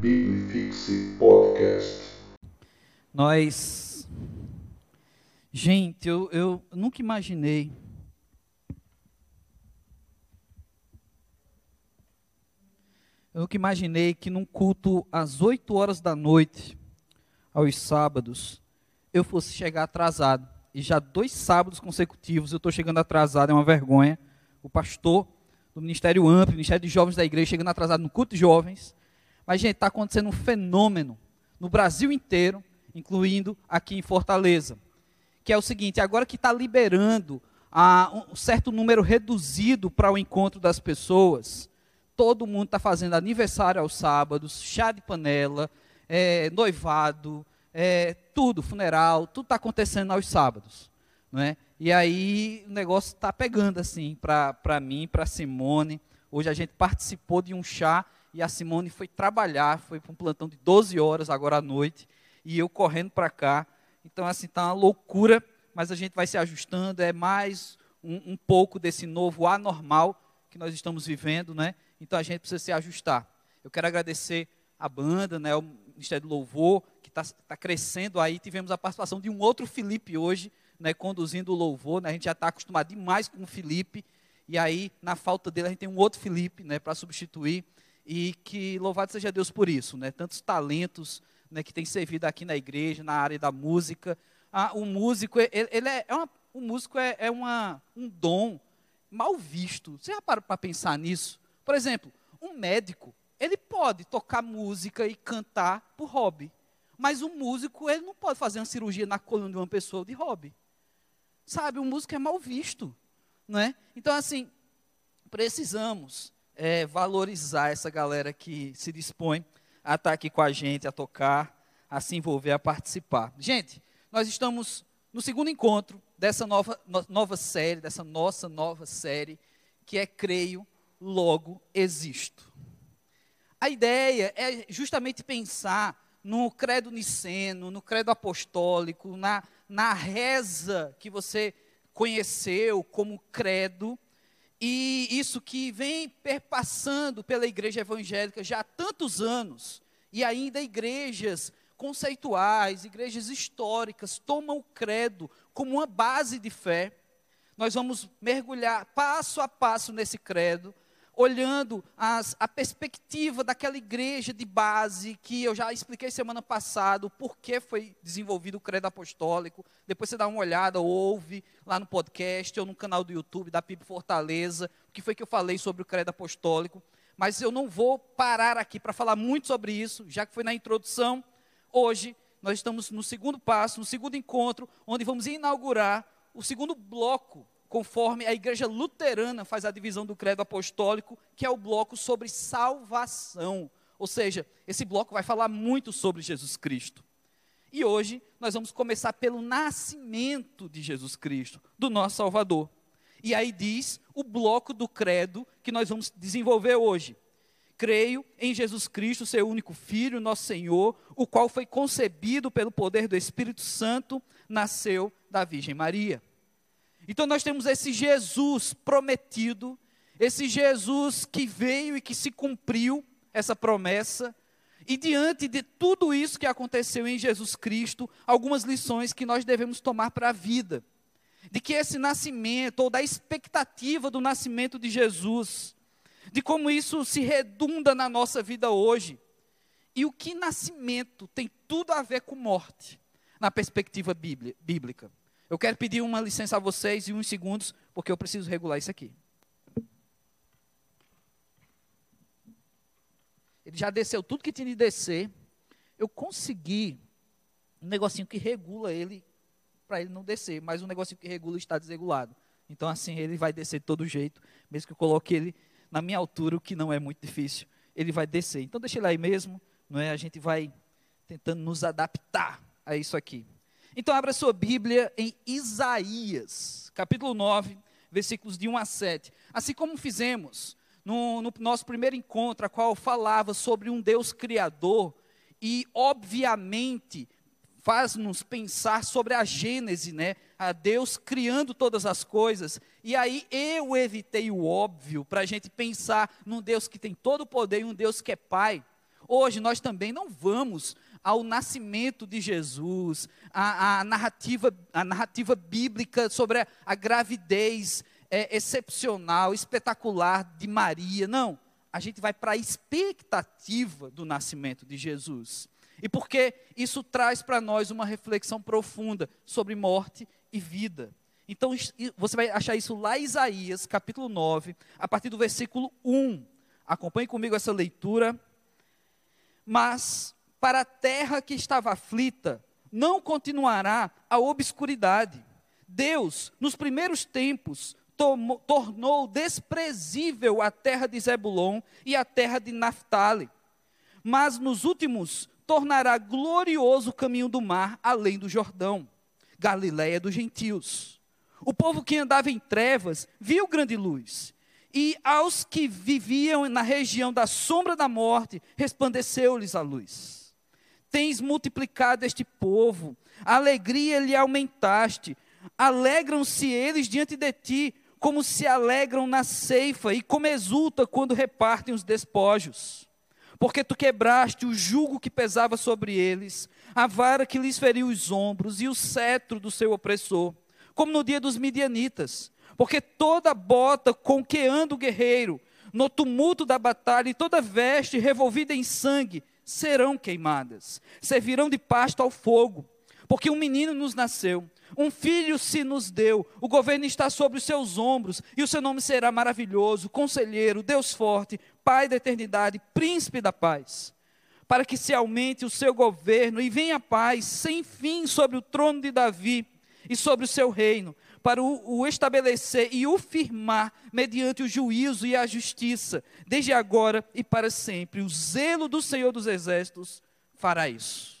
Biblifixe Podcast. Nós. Gente, eu, eu nunca imaginei. Eu nunca imaginei que num culto às 8 horas da noite, aos sábados, eu fosse chegar atrasado. E já dois sábados consecutivos eu estou chegando atrasado, é uma vergonha. O pastor do Ministério Amplo, Ministério de Jovens da Igreja, chegando atrasado no culto de jovens. Mas, gente, está acontecendo um fenômeno no Brasil inteiro, incluindo aqui em Fortaleza. Que é o seguinte: agora que está liberando ah, um certo número reduzido para o encontro das pessoas, todo mundo está fazendo aniversário aos sábados, chá de panela, é, noivado, é, tudo, funeral, tudo está acontecendo aos sábados. Não é? E aí o negócio está pegando assim para mim, para Simone. Hoje a gente participou de um chá e a Simone foi trabalhar, foi para um plantão de 12 horas agora à noite, e eu correndo para cá. Então, assim, está uma loucura, mas a gente vai se ajustando, é mais um, um, pouco desse novo anormal que nós estamos vivendo, né? Então a gente precisa se ajustar. Eu quero agradecer a banda, né, o Ministério do Louvor, que está tá crescendo aí. Tivemos a participação de um outro Felipe hoje, né, conduzindo o louvor. Né, a gente já está acostumado demais com o Felipe. E aí, na falta dele, a gente tem um outro Felipe né, para substituir. E que louvado seja Deus por isso. Né, tantos talentos né, que têm servido aqui na igreja, na área da música. Ah, o músico, ele, ele é, é uma, o músico é, é uma, um dom mal visto. Você já parou para pensar nisso? Por exemplo, um médico, ele pode tocar música e cantar por hobby. Mas o músico, ele não pode fazer uma cirurgia na coluna de uma pessoa de hobby. Sabe, o músico é mal visto. Não é? Então, assim, precisamos é, valorizar essa galera que se dispõe a estar aqui com a gente, a tocar, a se envolver, a participar. Gente, nós estamos no segundo encontro dessa nova, no, nova série, dessa nossa nova série, que é Creio, Logo Existo. A ideia é justamente pensar no credo niceno, no credo apostólico, na, na reza que você conheceu como credo, e isso que vem perpassando pela igreja evangélica já há tantos anos, e ainda igrejas conceituais, igrejas históricas tomam o credo como uma base de fé. Nós vamos mergulhar passo a passo nesse credo, olhando as, a perspectiva daquela igreja de base, que eu já expliquei semana passada, o porquê foi desenvolvido o credo apostólico. Depois você dá uma olhada, ouve lá no podcast ou no canal do YouTube da PIB Fortaleza, o que foi que eu falei sobre o credo apostólico. Mas eu não vou parar aqui para falar muito sobre isso, já que foi na introdução. Hoje, nós estamos no segundo passo, no segundo encontro, onde vamos inaugurar o segundo bloco conforme a igreja luterana faz a divisão do credo apostólico, que é o bloco sobre salvação. Ou seja, esse bloco vai falar muito sobre Jesus Cristo. E hoje nós vamos começar pelo nascimento de Jesus Cristo, do nosso Salvador. E aí diz o bloco do credo que nós vamos desenvolver hoje. Creio em Jesus Cristo, seu único Filho, nosso Senhor, o qual foi concebido pelo poder do Espírito Santo, nasceu da Virgem Maria. Então nós temos esse Jesus prometido, esse Jesus que veio e que se cumpriu essa promessa. E diante de tudo isso que aconteceu em Jesus Cristo, algumas lições que nós devemos tomar para a vida. De que esse nascimento, ou da expectativa do nascimento de Jesus, de como isso se redunda na nossa vida hoje. E o que nascimento tem tudo a ver com morte, na perspectiva bíblica. Eu quero pedir uma licença a vocês e uns segundos, porque eu preciso regular isso aqui. Ele já desceu tudo que tinha de descer. Eu consegui um negocinho que regula ele para ele não descer, mas um negocinho que regula está desregulado. Então assim ele vai descer de todo jeito, mesmo que eu coloque ele na minha altura, o que não é muito difícil, ele vai descer. Então deixa ele aí mesmo, não é? A gente vai tentando nos adaptar a isso aqui. Então, abra sua Bíblia em Isaías, capítulo 9, versículos de 1 a 7. Assim como fizemos no, no nosso primeiro encontro, a qual falava sobre um Deus criador, e obviamente faz-nos pensar sobre a Gênese, né? A Deus criando todas as coisas. E aí eu evitei o óbvio para a gente pensar num Deus que tem todo o poder e um Deus que é Pai. Hoje nós também não vamos ao nascimento de Jesus, a narrativa, a narrativa bíblica sobre a, a gravidez é, excepcional, espetacular de Maria. Não, a gente vai para a expectativa do nascimento de Jesus. E porque isso traz para nós uma reflexão profunda sobre morte e vida. Então você vai achar isso lá em Isaías, capítulo 9, a partir do versículo 1. Acompanhe comigo essa leitura. Mas para a terra que estava aflita, não continuará a obscuridade. Deus, nos primeiros tempos, tomou, tornou desprezível a terra de Zebulon e a terra de Naphtali. Mas nos últimos tornará glorioso o caminho do mar além do Jordão, Galiléia dos gentios. O povo que andava em trevas viu grande luz, e aos que viviam na região da sombra da morte, resplandeceu-lhes a luz tens multiplicado este povo, a alegria lhe aumentaste, alegram-se eles diante de ti, como se alegram na ceifa, e como exulta quando repartem os despojos. Porque tu quebraste o jugo que pesava sobre eles, a vara que lhes feriu os ombros, e o cetro do seu opressor, como no dia dos midianitas. Porque toda bota com que anda o guerreiro, no tumulto da batalha, e toda veste revolvida em sangue, serão queimadas, servirão de pasto ao fogo, porque um menino nos nasceu, um filho se nos deu, o governo está sobre os seus ombros, e o seu nome será maravilhoso, conselheiro, Deus forte, Pai da eternidade, príncipe da paz. Para que se aumente o seu governo e venha a paz sem fim sobre o trono de Davi e sobre o seu reino, para o, o, estabelecer e o firmar mediante o juízo e a justiça, desde agora e para sempre. O zelo do Senhor dos Exércitos fará isso.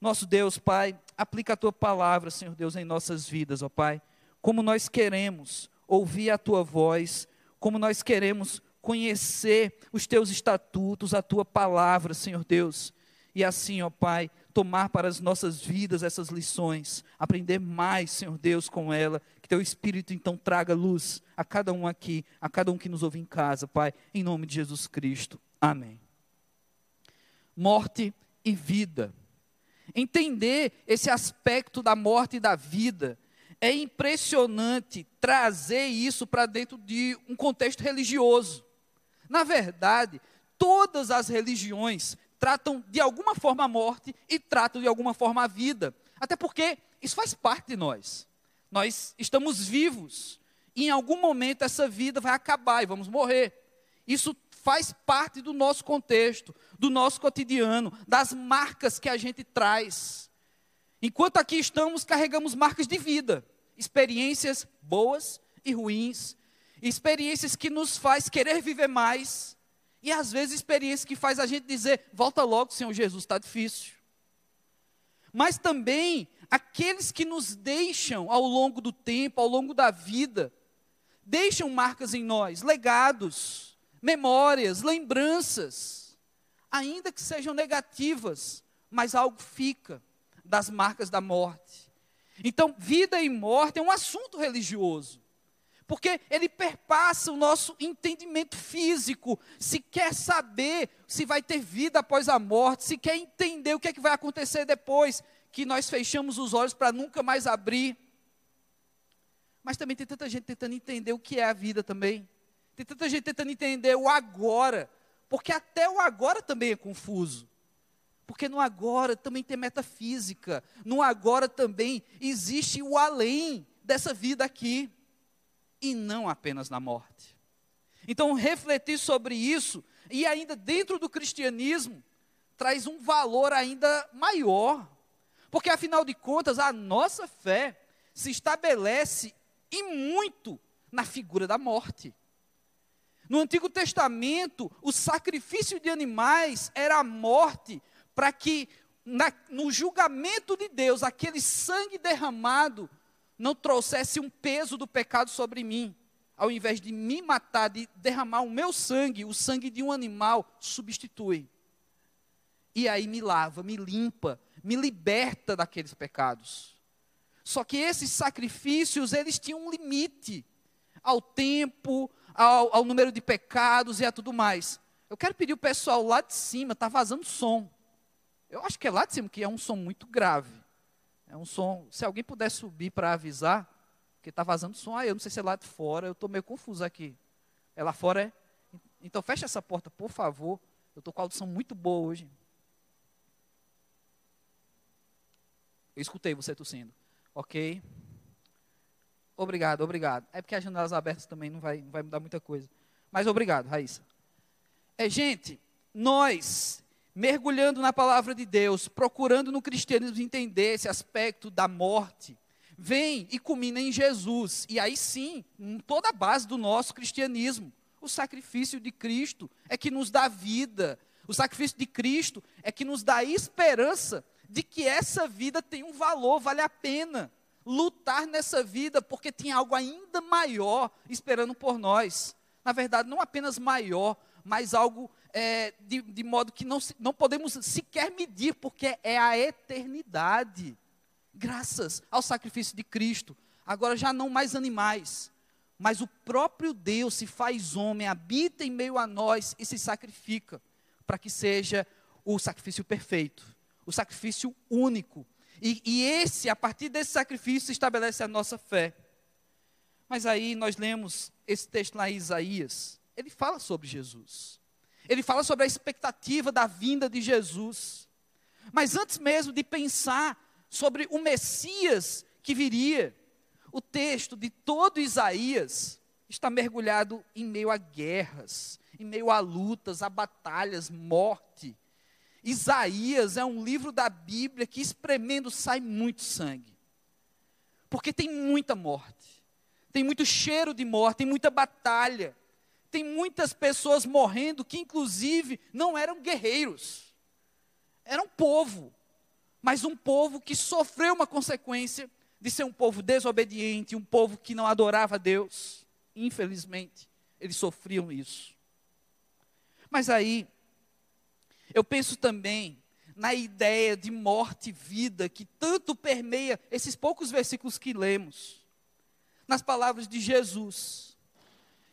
Nosso Deus, Pai, aplica a tua palavra, Senhor Deus, em nossas vidas, ó Pai. Como nós queremos ouvir a tua voz, como nós queremos conhecer os teus estatutos, a tua palavra, Senhor Deus. E assim, ó Pai, tomar para as nossas vidas essas lições, aprender mais, Senhor Deus, com ela. Que teu Espírito então traga luz a cada um aqui, a cada um que nos ouve em casa, Pai, em nome de Jesus Cristo. Amém. Morte e vida. Entender esse aspecto da morte e da vida é impressionante trazer isso para dentro de um contexto religioso. Na verdade, todas as religiões tratam de alguma forma a morte e tratam de alguma forma a vida. Até porque isso faz parte de nós. Nós estamos vivos e em algum momento essa vida vai acabar e vamos morrer. Isso faz parte do nosso contexto, do nosso cotidiano, das marcas que a gente traz. Enquanto aqui estamos, carregamos marcas de vida, experiências boas e ruins, experiências que nos faz querer viver mais, e às vezes experiência que faz a gente dizer: volta logo, Senhor Jesus, está difícil. Mas também aqueles que nos deixam ao longo do tempo, ao longo da vida, deixam marcas em nós, legados, memórias, lembranças, ainda que sejam negativas, mas algo fica das marcas da morte. Então, vida e morte é um assunto religioso porque ele perpassa o nosso entendimento físico. Se quer saber se vai ter vida após a morte, se quer entender o que é que vai acontecer depois que nós fechamos os olhos para nunca mais abrir. Mas também tem tanta gente tentando entender o que é a vida também. Tem tanta gente tentando entender o agora, porque até o agora também é confuso. Porque no agora também tem metafísica, no agora também existe o além dessa vida aqui e não apenas na morte. Então, refletir sobre isso, e ainda dentro do cristianismo, traz um valor ainda maior. Porque, afinal de contas, a nossa fé se estabelece e muito na figura da morte. No Antigo Testamento, o sacrifício de animais era a morte, para que na, no julgamento de Deus, aquele sangue derramado não trouxesse um peso do pecado sobre mim, ao invés de me matar, de derramar o meu sangue, o sangue de um animal, substitui. E aí me lava, me limpa, me liberta daqueles pecados. Só que esses sacrifícios, eles tinham um limite ao tempo, ao, ao número de pecados e a tudo mais. Eu quero pedir o pessoal lá de cima, está vazando som. Eu acho que é lá de cima, que é um som muito grave. É um som, se alguém puder subir para avisar, que está vazando som, ah, eu não sei se é lá de fora, eu estou meio confuso aqui. É lá fora, é? Então fecha essa porta, por favor. Eu estou com a audição muito boa hoje. Eu escutei você tossindo. Ok. Obrigado, obrigado. É porque as janelas abertas também não vai, não vai mudar muita coisa. Mas obrigado, Raíssa. É, gente, nós mergulhando na palavra de Deus, procurando no cristianismo entender esse aspecto da morte, vem e culmina em Jesus. E aí sim, toda a base do nosso cristianismo. O sacrifício de Cristo é que nos dá vida. O sacrifício de Cristo é que nos dá esperança de que essa vida tem um valor, vale a pena lutar nessa vida, porque tem algo ainda maior esperando por nós. Na verdade, não apenas maior, mas algo é, de, de, modo que não, não podemos sequer medir, porque é a eternidade. Graças ao sacrifício de Cristo. Agora já não mais animais, mas o próprio Deus se faz homem, habita em meio a nós e se sacrifica, para que seja o sacrifício perfeito, o sacrifício único. E, e esse, a partir desse sacrifício, estabelece a nossa fé. Mas aí nós lemos esse texto lá em Isaías, ele fala sobre Jesus. Ele fala sobre a expectativa da vinda de Jesus. Mas antes mesmo de pensar sobre o Messias que viria, o texto de todo Isaías está mergulhado em meio a guerras, em meio a lutas, a batalhas, morte. Isaías é um livro da Bíblia que espremendo sai muito sangue. Porque tem muita morte, tem muito cheiro de morte, tem muita batalha tem muitas pessoas morrendo que, inclusive, não eram guerreiros, eram povo, mas um povo que sofreu uma consequência de ser um povo desobediente, um povo que não adorava a Deus. Infelizmente, eles sofriam isso. Mas aí, eu penso também na ideia de morte e vida que tanto permeia esses poucos versículos que lemos, nas palavras de Jesus.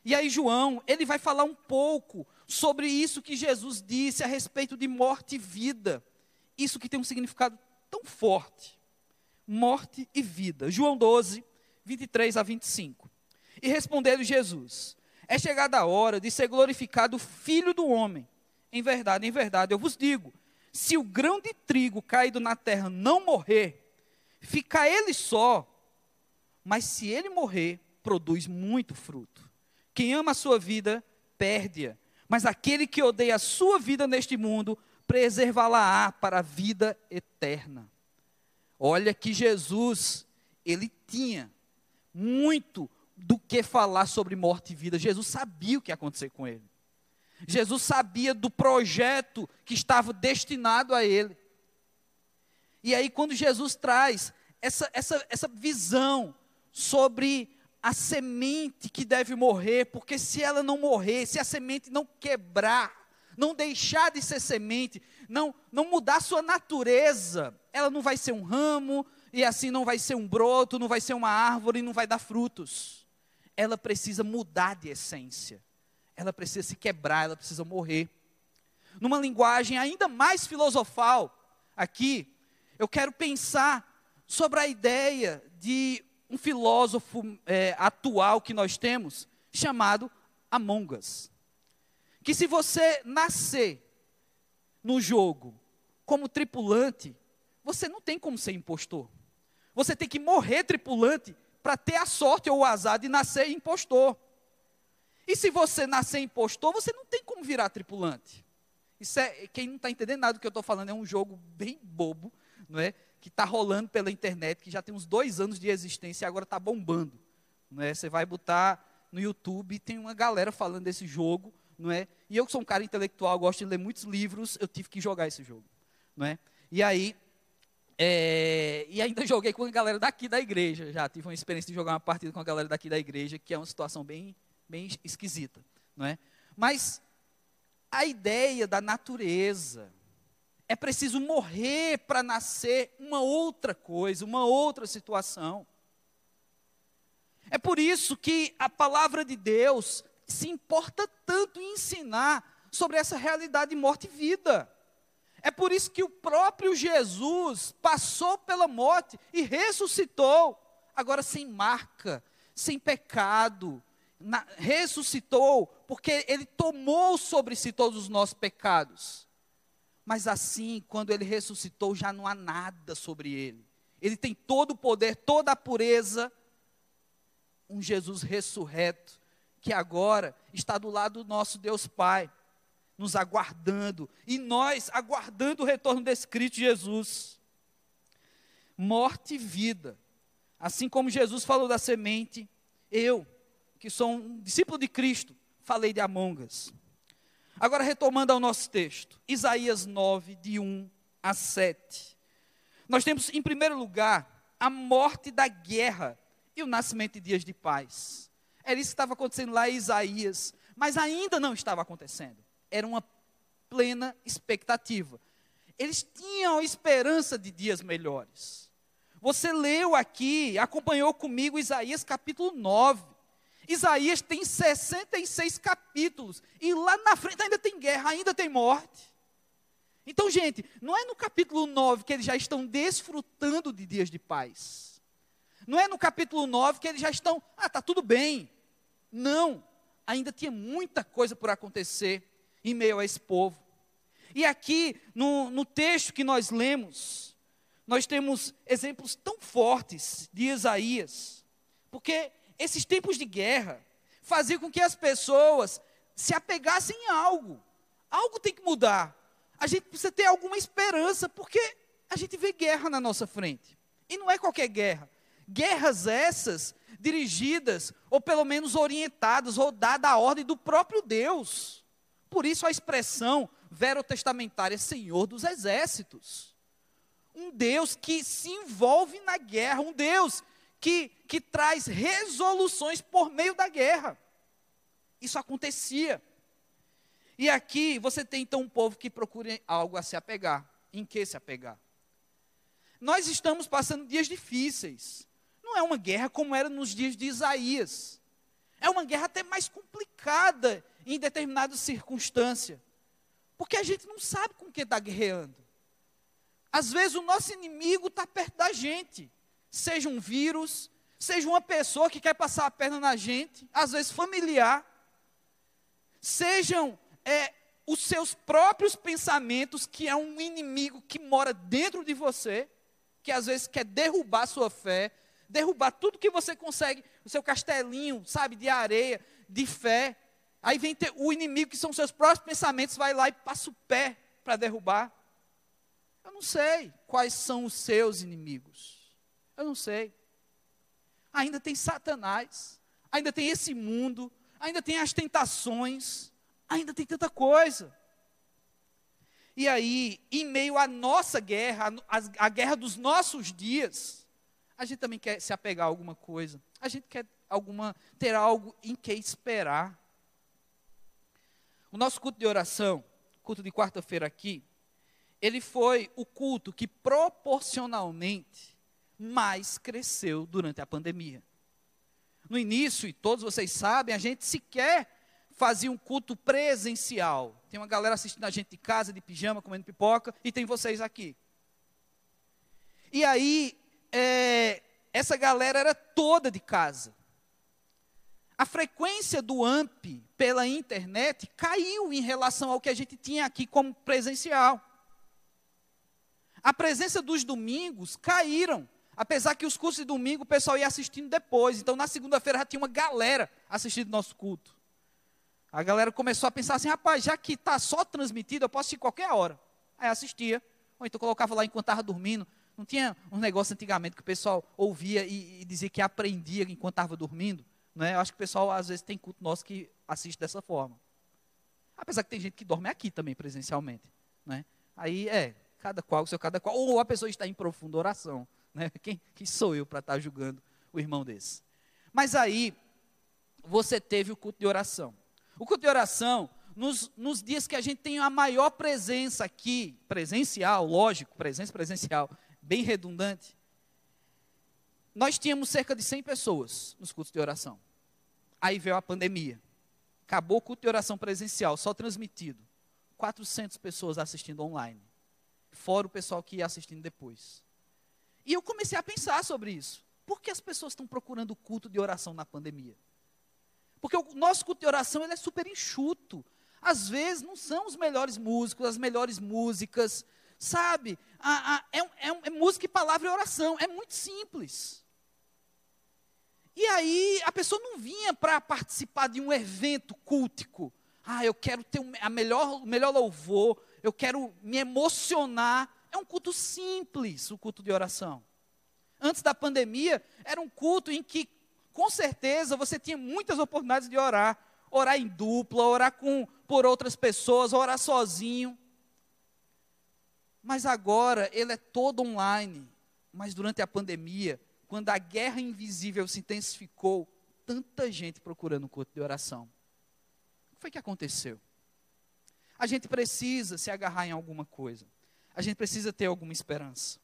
E aí João, ele vai falar um pouco sobre isso que Jesus disse a respeito de morte e vida. Isso que tem um significado tão forte. Morte e vida. João 12, 23 a 25. E respondeu Jesus: É chegada a hora de ser glorificado o Filho do homem. Em verdade, em verdade, eu vos digo: se o grão de trigo caído na terra não morrer, fica ele só, mas se ele morrer, produz muito fruto. Quem ama a sua vida, perde-a. Mas aquele que odeia a sua vida neste mundo, preservá-la-á para a vida eterna. Olha que Jesus, ele tinha muito do que falar sobre morte e vida. Jesus sabia o que ia acontecer com ele. Jesus sabia do projeto que estava destinado a ele. E aí, quando Jesus traz essa, essa, essa visão sobre a semente que deve morrer, porque se ela não morrer, se a semente não quebrar, não deixar de ser semente, não, não mudar sua natureza, ela não vai ser um ramo, e assim não vai ser um broto, não vai ser uma árvore, não vai dar frutos. Ela precisa mudar de essência, ela precisa se quebrar, ela precisa morrer. Numa linguagem ainda mais filosofal, aqui, eu quero pensar sobre a ideia de um filósofo é, atual que nós temos, chamado Among Us. Que se você nascer no jogo como tripulante, você não tem como ser impostor. Você tem que morrer tripulante para ter a sorte ou o azar de nascer impostor. E se você nascer impostor, você não tem como virar tripulante. Isso é, quem não está entendendo nada do que eu estou falando, é um jogo bem bobo, não é? Que está rolando pela internet, que já tem uns dois anos de existência e agora está bombando. Não é? Você vai botar no YouTube, tem uma galera falando desse jogo, não é? E eu que sou um cara intelectual, gosto de ler muitos livros, eu tive que jogar esse jogo, não é? E aí, é, e ainda joguei com a galera daqui da igreja, já tive uma experiência de jogar uma partida com a galera daqui da igreja, que é uma situação bem, bem esquisita, não é? Mas a ideia da natureza, é preciso morrer para nascer uma outra coisa, uma outra situação. É por isso que a palavra de Deus se importa tanto em ensinar sobre essa realidade de morte e vida. É por isso que o próprio Jesus passou pela morte e ressuscitou, agora sem marca, sem pecado. Na, ressuscitou porque ele tomou sobre si todos os nossos pecados. Mas assim, quando ele ressuscitou, já não há nada sobre ele. Ele tem todo o poder, toda a pureza. Um Jesus ressurreto, que agora está do lado do nosso Deus Pai nos aguardando, e nós aguardando o retorno desse Cristo Jesus. Morte e vida. Assim como Jesus falou da semente, eu, que sou um discípulo de Cristo, falei de Amongas. Agora, retomando ao nosso texto, Isaías 9, de 1 a 7. Nós temos, em primeiro lugar, a morte da guerra e o nascimento de dias de paz. Era isso que estava acontecendo lá em Isaías, mas ainda não estava acontecendo era uma plena expectativa. Eles tinham esperança de dias melhores. Você leu aqui, acompanhou comigo Isaías capítulo 9. Isaías tem 66 capítulos. E lá na frente ainda tem guerra, ainda tem morte. Então, gente, não é no capítulo 9 que eles já estão desfrutando de dias de paz. Não é no capítulo 9 que eles já estão, ah, está tudo bem. Não, ainda tinha muita coisa por acontecer em meio a esse povo. E aqui, no, no texto que nós lemos, nós temos exemplos tão fortes de Isaías, porque esses tempos de guerra faziam com que as pessoas se apegassem a algo. Algo tem que mudar. A gente precisa ter alguma esperança, porque a gente vê guerra na nossa frente. E não é qualquer guerra. Guerras essas dirigidas, ou pelo menos orientadas, ou dadas a ordem do próprio Deus. Por isso a expressão verotestamentária Senhor dos Exércitos. Um Deus que se envolve na guerra, um Deus que, que traz resoluções por meio da guerra. Isso acontecia. E aqui você tem então um povo que procura algo a se apegar. Em que se apegar? Nós estamos passando dias difíceis. Não é uma guerra como era nos dias de Isaías. É uma guerra até mais complicada em determinada circunstância. Porque a gente não sabe com quem está guerreando. Às vezes o nosso inimigo está perto da gente. Seja um vírus, seja uma pessoa que quer passar a perna na gente, às vezes familiar. Sejam é, os seus próprios pensamentos, que é um inimigo que mora dentro de você, que às vezes quer derrubar a sua fé, derrubar tudo que você consegue, o seu castelinho, sabe, de areia, de fé, Aí vem o inimigo, que são seus próprios pensamentos, vai lá e passa o pé para derrubar. Eu não sei quais são os seus inimigos. Eu não sei. Ainda tem Satanás, ainda tem esse mundo, ainda tem as tentações, ainda tem tanta coisa. E aí, em meio à nossa guerra, a, guerra dos nossos dias, a gente também quer se apegar a alguma coisa. A gente quer alguma ter algo em que esperar. O nosso culto de oração, culto de quarta-feira aqui, ele foi o culto que proporcionalmente mais cresceu durante a pandemia. No início, e todos vocês sabem, a gente sequer fazia um culto presencial. Tem uma galera assistindo a gente de casa, de pijama, comendo pipoca, e tem vocês aqui. E aí, é, essa galera era toda de casa. A frequência do AMP pela internet caiu em relação ao que a gente tinha aqui como presencial. A presença dos domingos caíram, apesar que os cursos de domingo o pessoal ia assistindo depois. Então, na segunda-feira já tinha uma galera assistindo nosso culto. A galera começou a pensar assim: rapaz, já que está só transmitido, eu posso assistir qualquer hora. Aí assistia, ou então colocava lá enquanto estava dormindo. Não tinha um negócio antigamente que o pessoal ouvia e, e dizia que aprendia enquanto estava dormindo. Né? Eu acho que o pessoal às vezes tem culto nosso que assiste dessa forma. Apesar que tem gente que dorme aqui também presencialmente. Né? Aí é, cada qual, seu cada qual. Ou a pessoa está em profunda oração. Né? Quem, quem sou eu para estar julgando o irmão desse? Mas aí, você teve o culto de oração. O culto de oração, nos, nos dias que a gente tem a maior presença aqui, presencial, lógico, presença presencial, bem redundante, nós tínhamos cerca de 100 pessoas nos cultos de oração. Aí veio a pandemia. Acabou o culto de oração presencial, só transmitido. 400 pessoas assistindo online. Fora o pessoal que ia assistindo depois. E eu comecei a pensar sobre isso. Por que as pessoas estão procurando culto de oração na pandemia? Porque o nosso culto de oração ele é super enxuto. Às vezes não são os melhores músicos, as melhores músicas, sabe? A, a, é, é, é música e palavra e oração, é muito simples. E aí a pessoa não vinha para participar de um evento cultico. Ah, eu quero ter a melhor, o melhor louvor, eu quero me emocionar. É um culto simples, o culto de oração. Antes da pandemia, era um culto em que, com certeza, você tinha muitas oportunidades de orar. Orar em dupla, orar com, por outras pessoas, orar sozinho. Mas agora ele é todo online. Mas durante a pandemia, quando a guerra invisível se intensificou, tanta gente procurando o culto de oração. O que foi que aconteceu? A gente precisa se agarrar em alguma coisa. A gente precisa ter alguma esperança.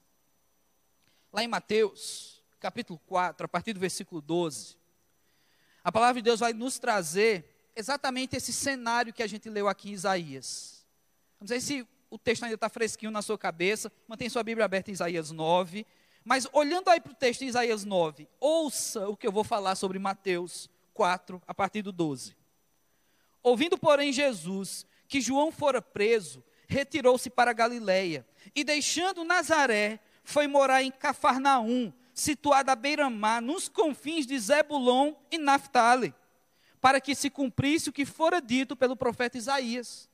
Lá em Mateus, capítulo 4, a partir do versículo 12, a palavra de Deus vai nos trazer exatamente esse cenário que a gente leu aqui em Isaías. Vamos ver se o texto ainda está fresquinho na sua cabeça. Mantém sua Bíblia aberta em Isaías 9. Mas olhando aí para o texto de Isaías 9, ouça o que eu vou falar sobre Mateus 4, a partir do 12. Ouvindo, porém, Jesus que João fora preso, retirou-se para Galiléia e, deixando Nazaré, foi morar em Cafarnaum, situada à beira-mar, nos confins de Zebulon e Naphtali, para que se cumprisse o que fora dito pelo profeta Isaías.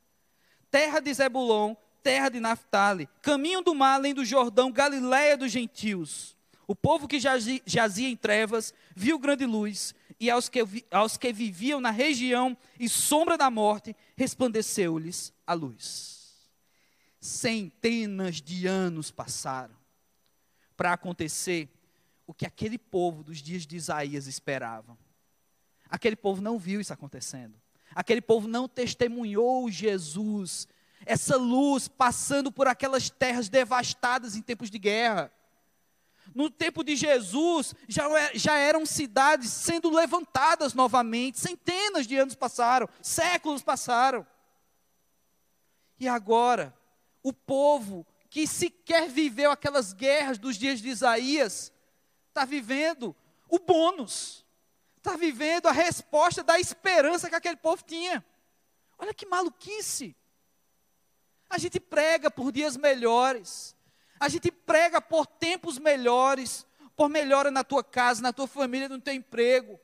Terra de Zebulon terra de Naphtali, caminho do mar além do Jordão, Galiléia dos gentios. O povo que jazia, jazia em trevas viu grande luz, e aos que, aos que viviam na região e sombra da morte, resplandeceu-lhes a luz. Centenas de anos passaram para acontecer o que aquele povo dos dias de Isaías esperava. Aquele povo não viu isso acontecendo. Aquele povo não testemunhou Jesus essa luz passando por aquelas terras devastadas em tempos de guerra. No tempo de Jesus, já, já eram cidades sendo levantadas novamente, centenas de anos passaram, séculos passaram. E agora, o povo que sequer viveu aquelas guerras dos dias de Isaías, está vivendo o bônus, está vivendo a resposta da esperança que aquele povo tinha. Olha que maluquice. A gente prega por dias melhores. A gente prega por tempos melhores, por melhora na tua casa, na tua família, no teu emprego.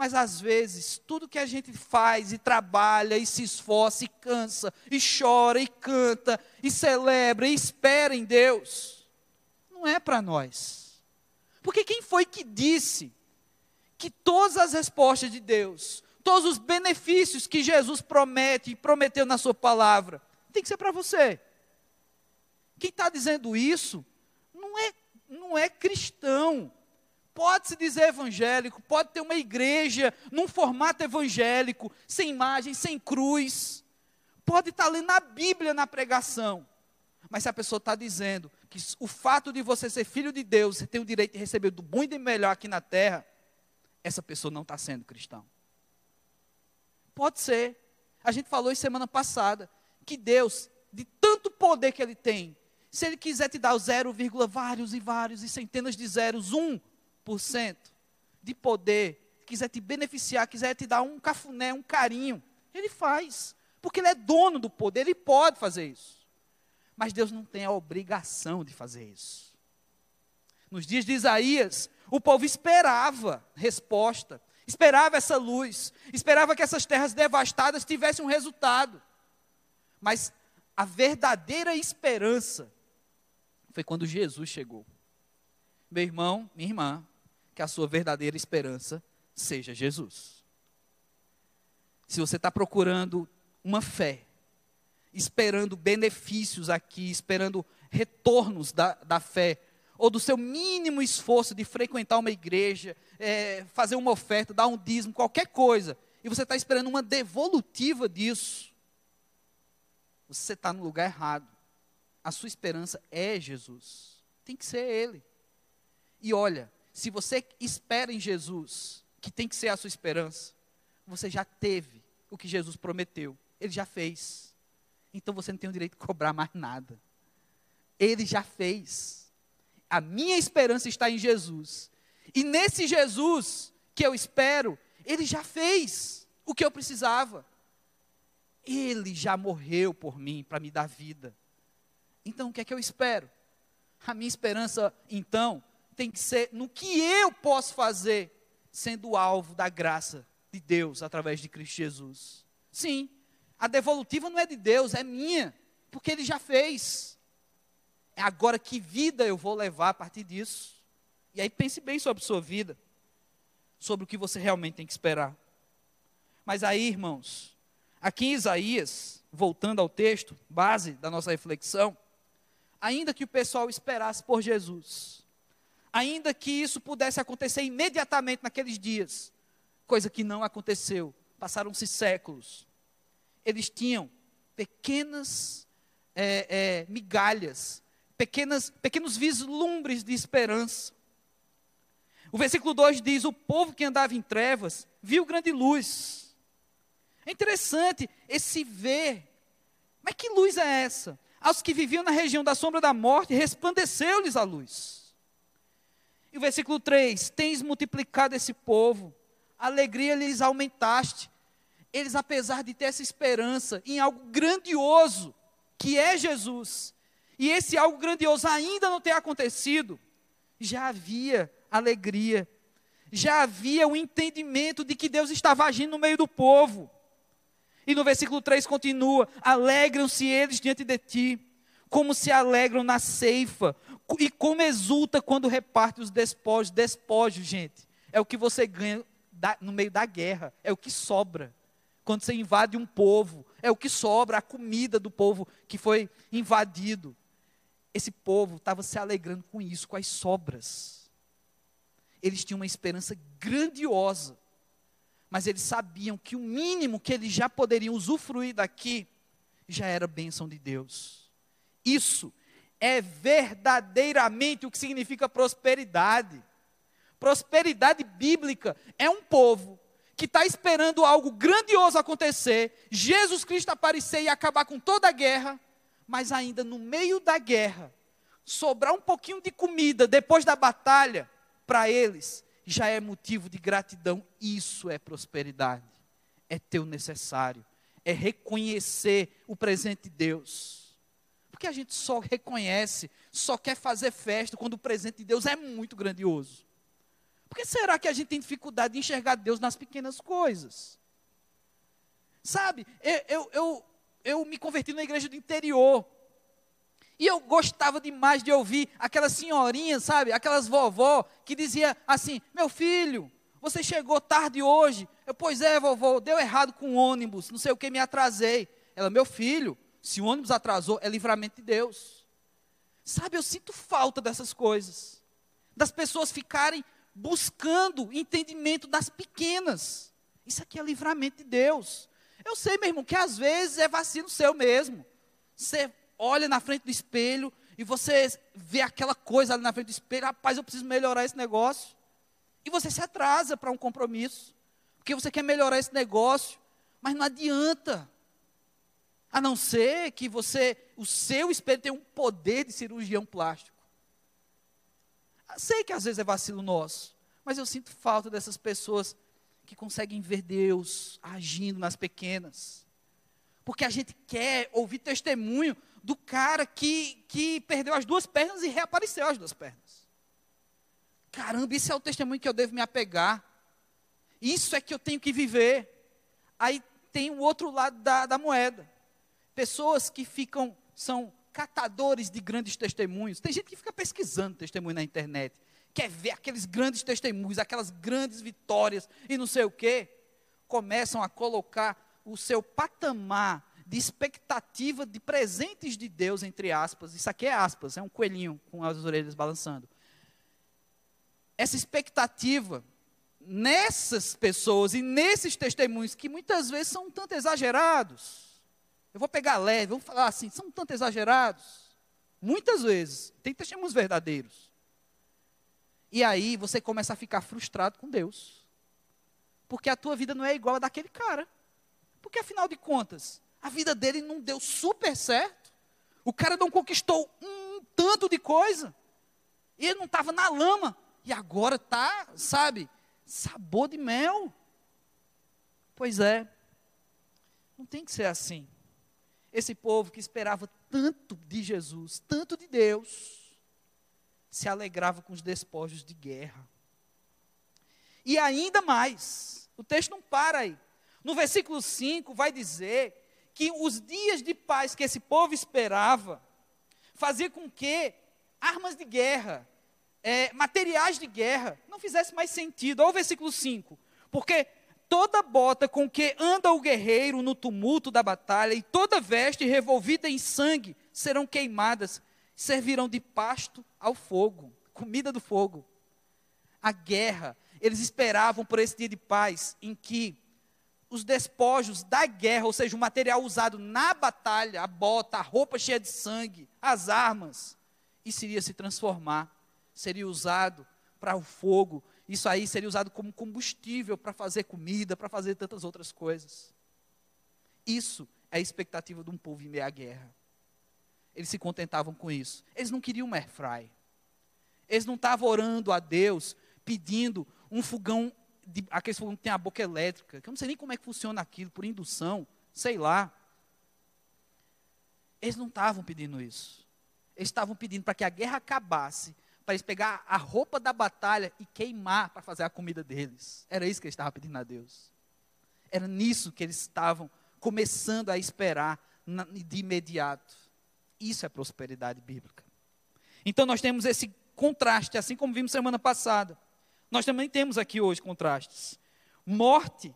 Mas às vezes, tudo que a gente faz e trabalha e se esforça e cansa e chora e canta e celebra e espera em Deus, não é para nós. Porque quem foi que disse que todas as respostas de Deus, todos os benefícios que Jesus promete e prometeu na sua palavra, tem que ser para você. Quem está dizendo isso não é, não é cristão. Pode se dizer evangélico, pode ter uma igreja num formato evangélico, sem imagem, sem cruz. Pode estar lendo a Bíblia na pregação. Mas se a pessoa está dizendo que o fato de você ser filho de Deus, você tem o direito de receber do bom e do melhor aqui na terra, essa pessoa não está sendo cristão. Pode ser. A gente falou isso semana passada que Deus, de tanto poder que Ele tem, se Ele quiser te dar o 0, vários e vários e centenas de zeros, 1% de poder, quiser te beneficiar, quiser te dar um cafuné, um carinho, Ele faz. Porque Ele é dono do poder, Ele pode fazer isso. Mas Deus não tem a obrigação de fazer isso. Nos dias de Isaías, o povo esperava resposta, esperava essa luz, esperava que essas terras devastadas tivessem um resultado. Mas a verdadeira esperança foi quando Jesus chegou. Meu irmão, minha irmã, que a sua verdadeira esperança seja Jesus. Se você está procurando uma fé, esperando benefícios aqui, esperando retornos da, da fé, ou do seu mínimo esforço de frequentar uma igreja, é, fazer uma oferta, dar um dízimo, qualquer coisa, e você está esperando uma devolutiva disso, você está no lugar errado. A sua esperança é Jesus. Tem que ser Ele. E olha, se você espera em Jesus, que tem que ser a sua esperança, você já teve o que Jesus prometeu. Ele já fez. Então você não tem o direito de cobrar mais nada. Ele já fez. A minha esperança está em Jesus. E nesse Jesus que eu espero, ele já fez o que eu precisava. Ele já morreu por mim para me dar vida. Então o que é que eu espero? A minha esperança, então, tem que ser no que eu posso fazer, sendo alvo da graça de Deus através de Cristo Jesus. Sim, a devolutiva não é de Deus, é minha, porque Ele já fez. É agora que vida eu vou levar a partir disso. E aí pense bem sobre sua vida, sobre o que você realmente tem que esperar. Mas aí, irmãos, aqui em Isaías, voltando ao texto, base da nossa reflexão, ainda que o pessoal esperasse por Jesus, ainda que isso pudesse acontecer imediatamente naqueles dias, coisa que não aconteceu, passaram-se séculos, eles tinham pequenas é, é, migalhas, pequenas, pequenos vislumbres de esperança. O versículo 2 diz: O povo que andava em trevas viu grande luz. É interessante esse ver. Mas que luz é essa? Aos que viviam na região da sombra da morte, resplandeceu-lhes a luz. E o versículo 3: Tens multiplicado esse povo, alegria lhes aumentaste. Eles, apesar de ter essa esperança em algo grandioso, que é Jesus, e esse algo grandioso ainda não ter acontecido, já havia alegria, já havia o entendimento de que Deus estava agindo no meio do povo. E no versículo 3 continua: Alegram-se eles diante de ti, como se alegram na ceifa, e como exulta quando reparte os despojos. Despojos, gente, é o que você ganha no meio da guerra, é o que sobra. Quando você invade um povo, é o que sobra, a comida do povo que foi invadido. Esse povo estava se alegrando com isso, com as sobras. Eles tinham uma esperança grandiosa mas eles sabiam que o mínimo que eles já poderiam usufruir daqui já era bênção de Deus. Isso é verdadeiramente o que significa prosperidade. Prosperidade bíblica é um povo que está esperando algo grandioso acontecer, Jesus Cristo aparecer e acabar com toda a guerra, mas ainda no meio da guerra, sobrar um pouquinho de comida depois da batalha para eles já é motivo de gratidão. Isso é prosperidade. É ter o necessário. É reconhecer o presente de Deus. Porque a gente só reconhece, só quer fazer festa quando o presente de Deus é muito grandioso. Por que será que a gente tem dificuldade de enxergar Deus nas pequenas coisas? Sabe, eu, eu, eu, eu me converti na igreja do interior. E eu gostava demais de ouvir aquelas senhorinhas, sabe? Aquelas vovó que dizia assim: Meu filho, você chegou tarde hoje. Eu, pois é, vovó, deu errado com o ônibus, não sei o que, me atrasei. Ela, meu filho, se o ônibus atrasou, é livramento de Deus. Sabe, eu sinto falta dessas coisas. Das pessoas ficarem buscando entendimento das pequenas. Isso aqui é livramento de Deus. Eu sei, meu irmão, que às vezes é vacilo seu mesmo. Você olha na frente do espelho e você vê aquela coisa ali na frente do espelho, rapaz, eu preciso melhorar esse negócio. E você se atrasa para um compromisso, porque você quer melhorar esse negócio, mas não adianta. A não ser que você, o seu espelho tem um poder de cirurgião plástico. Sei que às vezes é vacilo nosso, mas eu sinto falta dessas pessoas que conseguem ver Deus agindo nas pequenas. Porque a gente quer ouvir testemunho do cara que, que perdeu as duas pernas e reapareceu as duas pernas. Caramba, isso é o testemunho que eu devo me apegar. Isso é que eu tenho que viver. Aí tem o outro lado da, da moeda. Pessoas que ficam, são catadores de grandes testemunhos. Tem gente que fica pesquisando testemunho na internet. Quer ver aqueles grandes testemunhos, aquelas grandes vitórias e não sei o quê. Começam a colocar o seu patamar de expectativa de presentes de Deus, entre aspas. Isso aqui é aspas, é um coelhinho com as orelhas balançando. Essa expectativa nessas pessoas e nesses testemunhos que muitas vezes são um tanto exagerados. Eu vou pegar leve, vou falar assim, são tanto exagerados. Muitas vezes, tem testemunhos verdadeiros. E aí você começa a ficar frustrado com Deus. Porque a tua vida não é igual a daquele cara. Porque afinal de contas, a vida dele não deu super certo. O cara não conquistou um tanto de coisa. E ele não estava na lama. E agora está, sabe, sabor de mel. Pois é, não tem que ser assim. Esse povo que esperava tanto de Jesus, tanto de Deus, se alegrava com os despojos de guerra. E ainda mais, o texto não para aí. No versículo 5 vai dizer que os dias de paz que esse povo esperava fazia com que armas de guerra, é, materiais de guerra, não fizesse mais sentido. Olha o versículo 5. Porque toda bota com que anda o guerreiro no tumulto da batalha e toda veste revolvida em sangue serão queimadas, servirão de pasto ao fogo, comida do fogo. A guerra, eles esperavam por esse dia de paz em que os despojos da guerra, ou seja, o material usado na batalha, a bota, a roupa cheia de sangue, as armas, isso iria se transformar, seria usado para o fogo, isso aí seria usado como combustível para fazer comida, para fazer tantas outras coisas. Isso é a expectativa de um povo em meio à guerra. Eles se contentavam com isso. Eles não queriam um airfry. Eles não estavam orando a Deus pedindo um fogão de, fogão que tem a boca elétrica, que eu não sei nem como é que funciona aquilo, por indução, sei lá. Eles não estavam pedindo isso. Eles estavam pedindo para que a guerra acabasse, para eles pegar a roupa da batalha e queimar para fazer a comida deles. Era isso que eles estavam pedindo a Deus. Era nisso que eles estavam começando a esperar de imediato. Isso é prosperidade bíblica. Então nós temos esse contraste, assim como vimos semana passada. Nós também temos aqui hoje contrastes: morte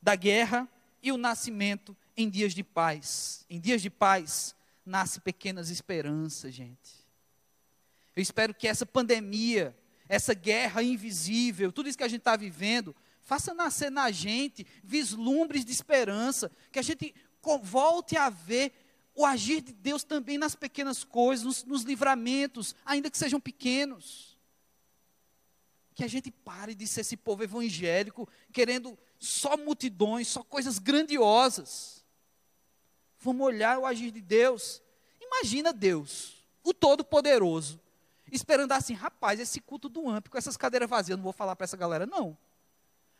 da guerra e o nascimento em dias de paz. Em dias de paz nasce pequenas esperanças, gente. Eu espero que essa pandemia, essa guerra invisível, tudo isso que a gente está vivendo, faça nascer na gente vislumbres de esperança, que a gente volte a ver o agir de Deus também nas pequenas coisas, nos, nos livramentos, ainda que sejam pequenos que a gente pare de ser esse povo evangélico, querendo só multidões, só coisas grandiosas. Vamos olhar o agir de Deus. Imagina Deus, o Todo-Poderoso, esperando assim, rapaz, esse culto do AMP com essas cadeiras vazias, eu não vou falar para essa galera, não.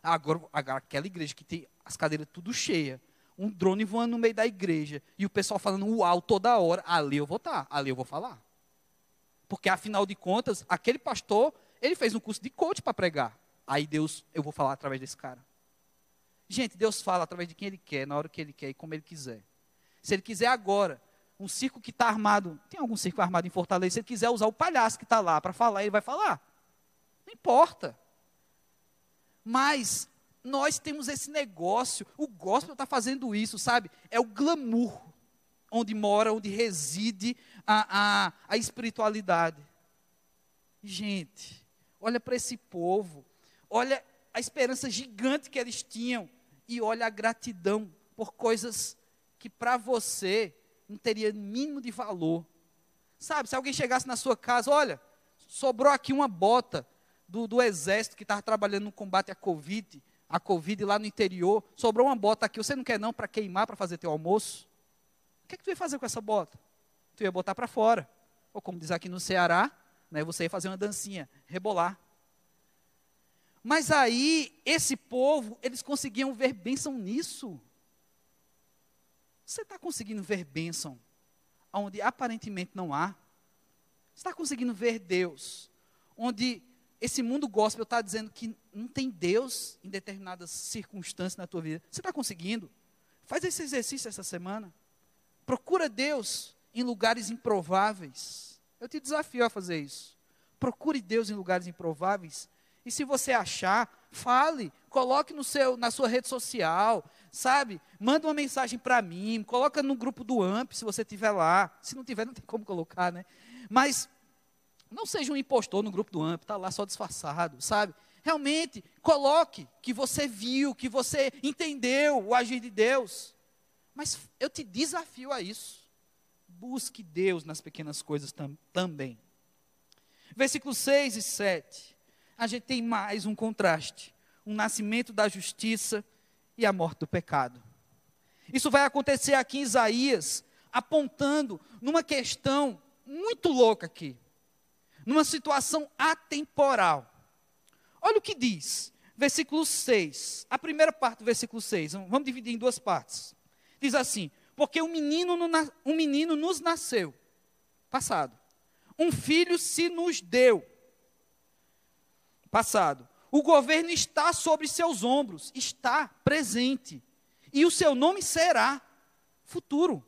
Agora, agora, aquela igreja que tem as cadeiras tudo cheias, um drone voando no meio da igreja, e o pessoal falando uau toda hora, ali eu vou estar, ali eu vou falar. Porque afinal de contas, aquele pastor ele fez um curso de coach para pregar. Aí Deus, eu vou falar através desse cara. Gente, Deus fala através de quem Ele quer, na hora que Ele quer e como Ele quiser. Se Ele quiser agora, um circo que está armado, tem algum circo armado em Fortaleza, se Ele quiser usar o palhaço que está lá para falar, Ele vai falar. Não importa. Mas nós temos esse negócio, o gospel está fazendo isso, sabe? É o glamour onde mora, onde reside a, a, a espiritualidade. Gente, olha para esse povo, olha a esperança gigante que eles tinham e olha a gratidão por coisas que para você não teria mínimo de valor. Sabe, se alguém chegasse na sua casa, olha, sobrou aqui uma bota do, do exército que estava trabalhando no combate à Covid, a Covid lá no interior, sobrou uma bota aqui, você não quer não para queimar, para fazer teu almoço? O que, é que tu ia fazer com essa bota? Tu ia botar para fora. Ou como diz aqui no Ceará, né, você ia fazer uma dancinha, rebolar. Mas aí, esse povo, eles conseguiam ver bênção nisso. Você está conseguindo ver bênção onde aparentemente não há? Você está conseguindo ver Deus onde esse mundo gospel está dizendo que não tem Deus em determinadas circunstâncias na tua vida? Você está conseguindo? Faz esse exercício essa semana. Procura Deus em lugares improváveis. Eu te desafio a fazer isso. Procure Deus em lugares improváveis. E se você achar, fale, coloque no seu, na sua rede social, sabe? Manda uma mensagem para mim, coloca no grupo do AMP, se você tiver lá. Se não tiver, não tem como colocar, né? Mas não seja um impostor no grupo do AMP, está lá só disfarçado, sabe? Realmente, coloque que você viu, que você entendeu o agir de Deus. Mas eu te desafio a isso. Busque Deus nas pequenas coisas tam, também. Versículos 6 e 7. A gente tem mais um contraste: um nascimento da justiça e a morte do pecado. Isso vai acontecer aqui em Isaías, apontando numa questão muito louca aqui, numa situação atemporal. Olha o que diz, versículo 6, a primeira parte do versículo 6, vamos dividir em duas partes. Diz assim: Porque um menino, um menino nos nasceu, passado, um filho se nos deu, passado. O governo está sobre seus ombros, está presente, e o seu nome será futuro.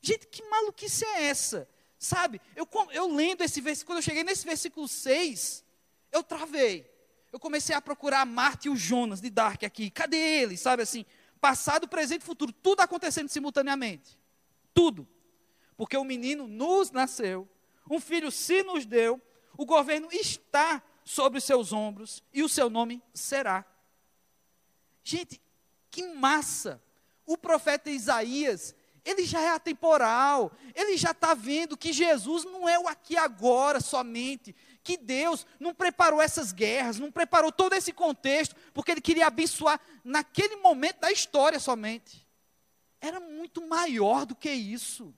Gente, que maluquice é essa? Sabe, eu, eu lendo esse versículo, quando eu cheguei nesse versículo 6, eu travei. Eu comecei a procurar Marte e o Jonas de Dark aqui. Cadê eles? Sabe assim, passado, presente e futuro, tudo acontecendo simultaneamente. Tudo. Porque o menino nos nasceu, um filho se nos deu, o governo está sobre os seus ombros e o seu nome será. Gente, que massa! O profeta Isaías, ele já é atemporal, ele já está vendo que Jesus não é o aqui agora somente, que Deus não preparou essas guerras, não preparou todo esse contexto, porque ele queria abençoar naquele momento da história somente. Era muito maior do que isso.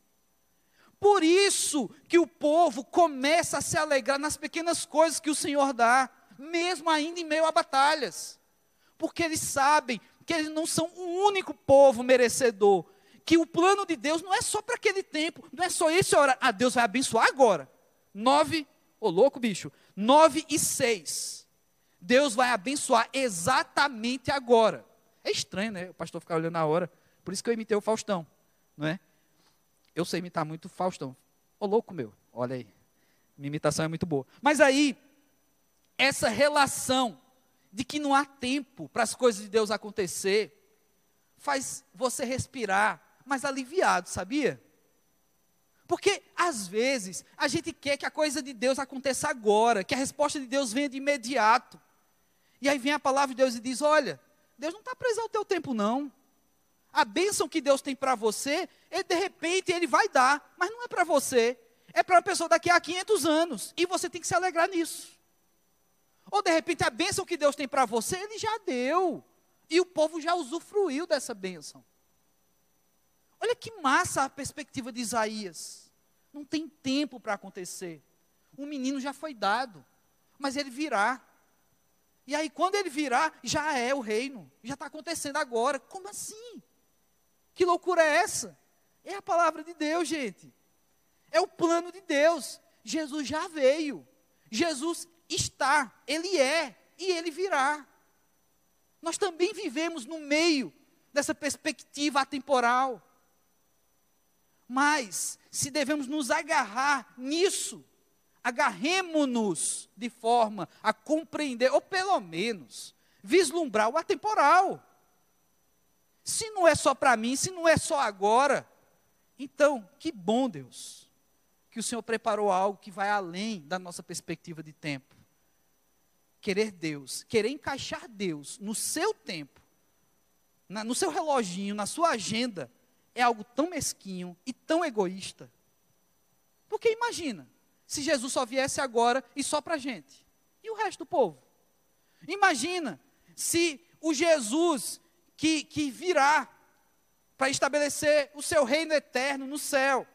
Por isso que o povo começa a se alegrar nas pequenas coisas que o Senhor dá, mesmo ainda em meio a batalhas. Porque eles sabem que eles não são o único povo merecedor, que o plano de Deus não é só para aquele tempo, não é só esse hora. Ah, Deus vai abençoar agora. Nove, ô oh, louco bicho, nove e seis. Deus vai abençoar exatamente agora. É estranho, né? O pastor ficar olhando a hora. Por isso que eu imitei o Faustão, não é? Eu sei imitar muito Faustão. Ô louco meu, olha aí. Minha imitação é muito boa. Mas aí, essa relação de que não há tempo para as coisas de Deus acontecer, faz você respirar mais aliviado, sabia? Porque às vezes a gente quer que a coisa de Deus aconteça agora, que a resposta de Deus venha de imediato. E aí vem a palavra de Deus e diz: Olha, Deus não está preso ao teu tempo, não. A bênção que Deus tem para você, ele, de repente ele vai dar, mas não é para você, é para uma pessoa daqui a 500 anos, e você tem que se alegrar nisso. Ou de repente a bênção que Deus tem para você, ele já deu, e o povo já usufruiu dessa bênção. Olha que massa a perspectiva de Isaías. Não tem tempo para acontecer. Um menino já foi dado, mas ele virá. E aí, quando ele virá, já é o reino, já está acontecendo agora. Como assim? Que loucura é essa? É a palavra de Deus, gente. É o plano de Deus. Jesus já veio. Jesus está, ele é e ele virá. Nós também vivemos no meio dessa perspectiva atemporal. Mas, se devemos nos agarrar nisso, agarremos-nos de forma a compreender, ou pelo menos vislumbrar o atemporal. Se não é só para mim, se não é só agora, então, que bom, Deus, que o Senhor preparou algo que vai além da nossa perspectiva de tempo. Querer Deus, querer encaixar Deus no seu tempo, na, no seu reloginho, na sua agenda, é algo tão mesquinho e tão egoísta. Porque imagina, se Jesus só viesse agora e só para a gente, e o resto do povo? Imagina se o Jesus que, que virá para estabelecer o seu reino eterno no céu,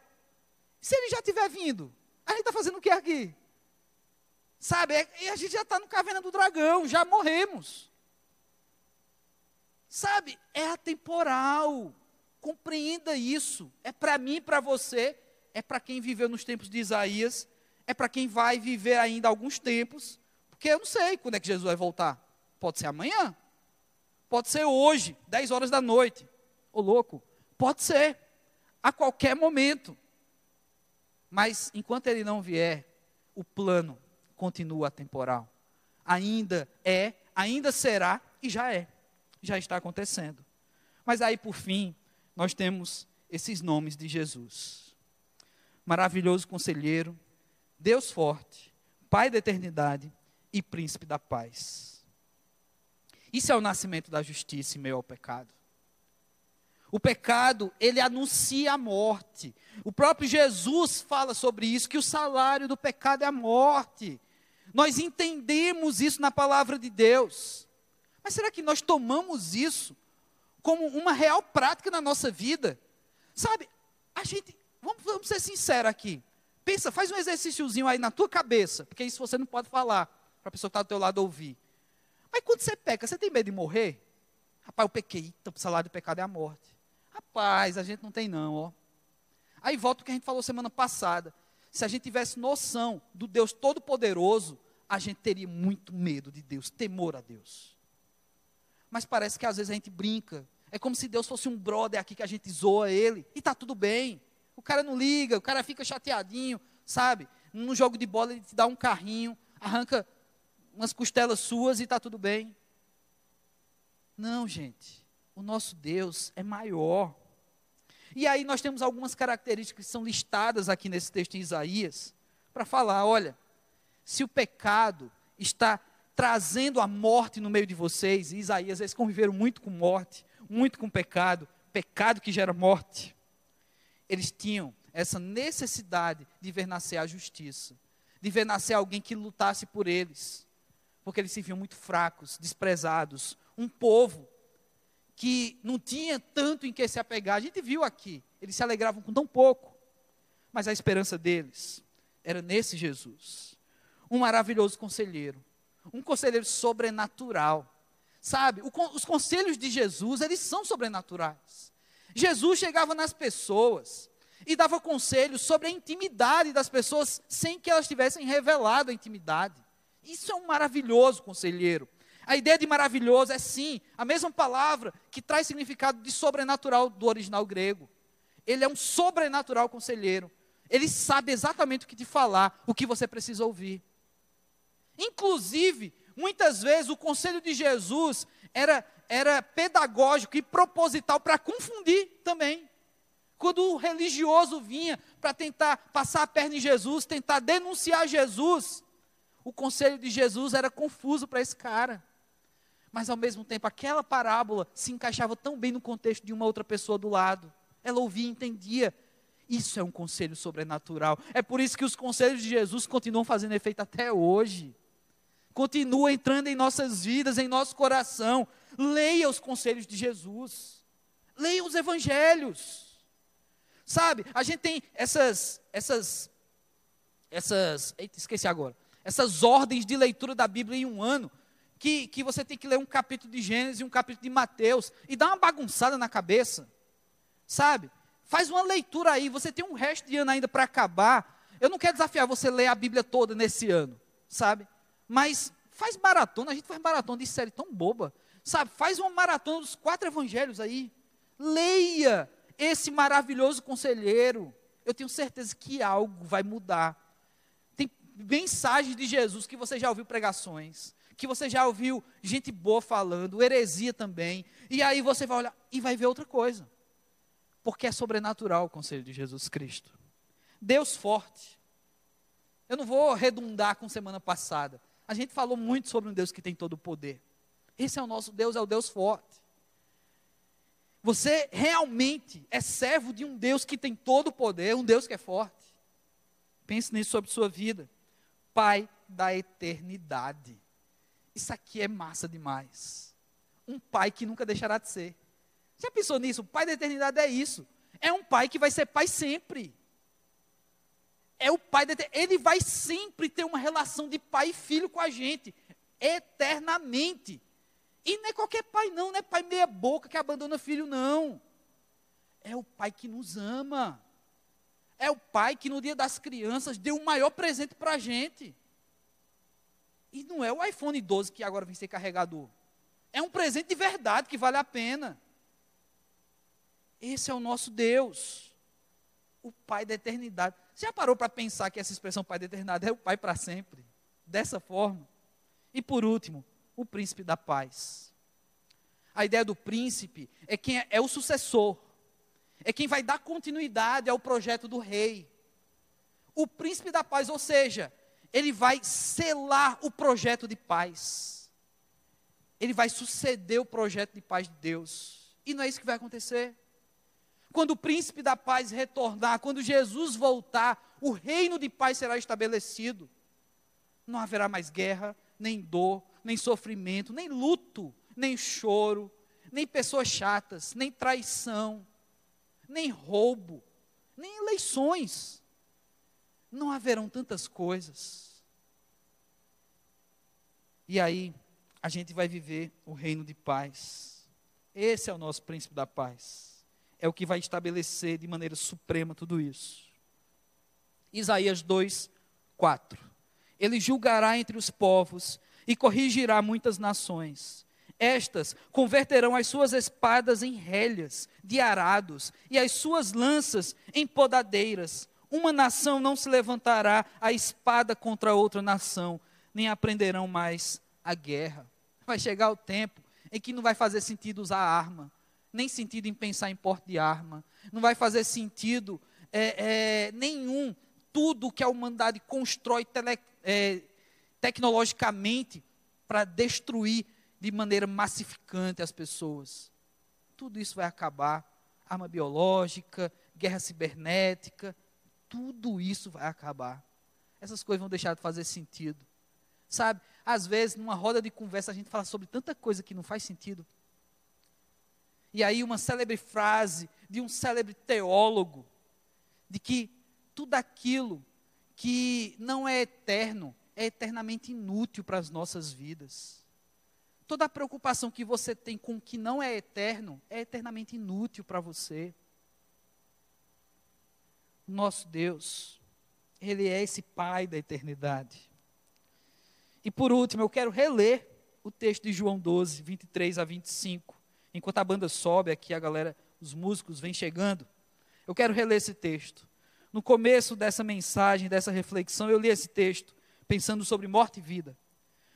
se ele já tiver vindo, a gente está fazendo o que aqui? Sabe, é, e a gente já está no caverna do dragão, já morremos. Sabe, é atemporal. Compreenda isso. É para mim para você, é para quem viveu nos tempos de Isaías, é para quem vai viver ainda alguns tempos, porque eu não sei quando é que Jesus vai voltar. Pode ser amanhã, pode ser hoje, 10 horas da noite. Ô louco, pode ser, a qualquer momento. Mas enquanto ele não vier, o plano continua temporal. Ainda é, ainda será e já é. Já está acontecendo. Mas aí, por fim, nós temos esses nomes de Jesus: maravilhoso conselheiro, Deus forte, Pai da eternidade e príncipe da paz. Isso é o nascimento da justiça em meio ao pecado. O pecado, ele anuncia a morte. O próprio Jesus fala sobre isso, que o salário do pecado é a morte. Nós entendemos isso na palavra de Deus. Mas será que nós tomamos isso como uma real prática na nossa vida. Sabe, a gente, vamos, vamos ser sinceros aqui. Pensa, faz um exercíciozinho aí na tua cabeça, porque isso você não pode falar para a pessoa que está do teu lado ouvir. Mas quando você peca, você tem medo de morrer? Rapaz, eu pequei, então o salário do pecado é a morte. Rapaz, a gente não tem não, ó. Aí volta o que a gente falou semana passada. Se a gente tivesse noção do Deus Todo-Poderoso, a gente teria muito medo de Deus, temor a Deus. Mas parece que às vezes a gente brinca. É como se Deus fosse um brother aqui que a gente zoa ele. E está tudo bem. O cara não liga, o cara fica chateadinho, sabe? Num jogo de bola ele te dá um carrinho, arranca umas costelas suas e está tudo bem. Não, gente. O nosso Deus é maior. E aí nós temos algumas características que são listadas aqui nesse texto em Isaías, para falar, olha, se o pecado está trazendo a morte no meio de vocês, e Isaías, eles conviveram muito com morte, muito com pecado, pecado que gera morte eles tinham essa necessidade de ver nascer a justiça, de ver nascer alguém que lutasse por eles, porque eles se viam muito fracos, desprezados, um povo que não tinha tanto em que se apegar. A gente viu aqui, eles se alegravam com tão pouco, mas a esperança deles era nesse Jesus, um maravilhoso conselheiro, um conselheiro sobrenatural. Sabe, os conselhos de Jesus, eles são sobrenaturais. Jesus chegava nas pessoas e dava conselhos sobre a intimidade das pessoas sem que elas tivessem revelado a intimidade. Isso é um maravilhoso conselheiro. A ideia de maravilhoso é sim a mesma palavra que traz significado de sobrenatural do original grego. Ele é um sobrenatural conselheiro. Ele sabe exatamente o que te falar, o que você precisa ouvir. Inclusive, muitas vezes o conselho de Jesus era era pedagógico e proposital para confundir também. Quando o religioso vinha para tentar passar a perna em Jesus, tentar denunciar Jesus, o conselho de Jesus era confuso para esse cara. Mas ao mesmo tempo, aquela parábola se encaixava tão bem no contexto de uma outra pessoa do lado. Ela ouvia e entendia. Isso é um conselho sobrenatural. É por isso que os conselhos de Jesus continuam fazendo efeito até hoje. Continua entrando em nossas vidas, em nosso coração. Leia os conselhos de Jesus. Leia os evangelhos. Sabe, a gente tem essas, essas, essas, eita, esqueci agora, essas ordens de leitura da Bíblia em um ano, que, que você tem que ler um capítulo de Gênesis e um capítulo de Mateus, e dá uma bagunçada na cabeça, sabe? Faz uma leitura aí, você tem um resto de ano ainda para acabar. Eu não quero desafiar você a ler a Bíblia toda nesse ano, sabe? Mas faz maratona, a gente faz maratona de série tão boba. Sabe, faz uma maratona dos quatro evangelhos aí. Leia esse maravilhoso conselheiro. Eu tenho certeza que algo vai mudar. Mensagens de Jesus que você já ouviu pregações, que você já ouviu gente boa falando, heresia também. E aí você vai olhar e vai ver outra coisa. Porque é sobrenatural o conselho de Jesus Cristo. Deus forte. Eu não vou redundar com semana passada. A gente falou muito sobre um Deus que tem todo o poder. Esse é o nosso Deus, é o Deus forte. Você realmente é servo de um Deus que tem todo o poder, um Deus que é forte. Pense nisso sobre sua vida. Pai da eternidade. Isso aqui é massa demais. Um pai que nunca deixará de ser. Já pensou nisso? O pai da eternidade é isso. É um pai que vai ser pai sempre. É o pai da eternidade. Ele vai sempre ter uma relação de pai e filho com a gente. Eternamente. E não é qualquer pai, não, não é pai meia boca que abandona filho, não. É o pai que nos ama. É o pai que no dia das crianças deu o maior presente para a gente. E não é o iPhone 12 que agora vem ser carregador. É um presente de verdade que vale a pena. Esse é o nosso Deus. O Pai da eternidade. Você já parou para pensar que essa expressão Pai da eternidade é o Pai para sempre? Dessa forma. E por último, o príncipe da paz. A ideia do príncipe é quem é, é o sucessor, é quem vai dar continuidade ao projeto do rei. O príncipe da paz, ou seja, ele vai selar o projeto de paz. Ele vai suceder o projeto de paz de Deus. E não é isso que vai acontecer. Quando o príncipe da paz retornar, quando Jesus voltar, o reino de paz será estabelecido. Não haverá mais guerra, nem dor, nem sofrimento, nem luto, nem choro, nem pessoas chatas, nem traição, nem roubo, nem eleições. Não haverão tantas coisas. E aí, a gente vai viver o reino de paz. Esse é o nosso príncipe da paz. É o que vai estabelecer de maneira suprema tudo isso. Isaías 2, 4. Ele julgará entre os povos e corrigirá muitas nações. Estas converterão as suas espadas em relhas de arados e as suas lanças em podadeiras. Uma nação não se levantará a espada contra outra nação, nem aprenderão mais a guerra. Vai chegar o tempo em que não vai fazer sentido usar arma, nem sentido em pensar em porte de arma, não vai fazer sentido é, é, nenhum tudo que a humanidade constrói tele, é, tecnologicamente para destruir de maneira massificante as pessoas. Tudo isso vai acabar. Arma biológica, guerra cibernética, tudo isso vai acabar. Essas coisas vão deixar de fazer sentido. Sabe, às vezes, numa roda de conversa, a gente fala sobre tanta coisa que não faz sentido. E aí, uma célebre frase de um célebre teólogo, de que tudo aquilo que não é eterno é eternamente inútil para as nossas vidas. Toda a preocupação que você tem com o que não é eterno é eternamente inútil para você. Nosso Deus, Ele é esse Pai da eternidade. E por último, eu quero reler o texto de João 12, 23 a 25. Enquanto a banda sobe aqui, a galera, os músicos vêm chegando. Eu quero reler esse texto. No começo dessa mensagem, dessa reflexão, eu li esse texto pensando sobre morte e vida.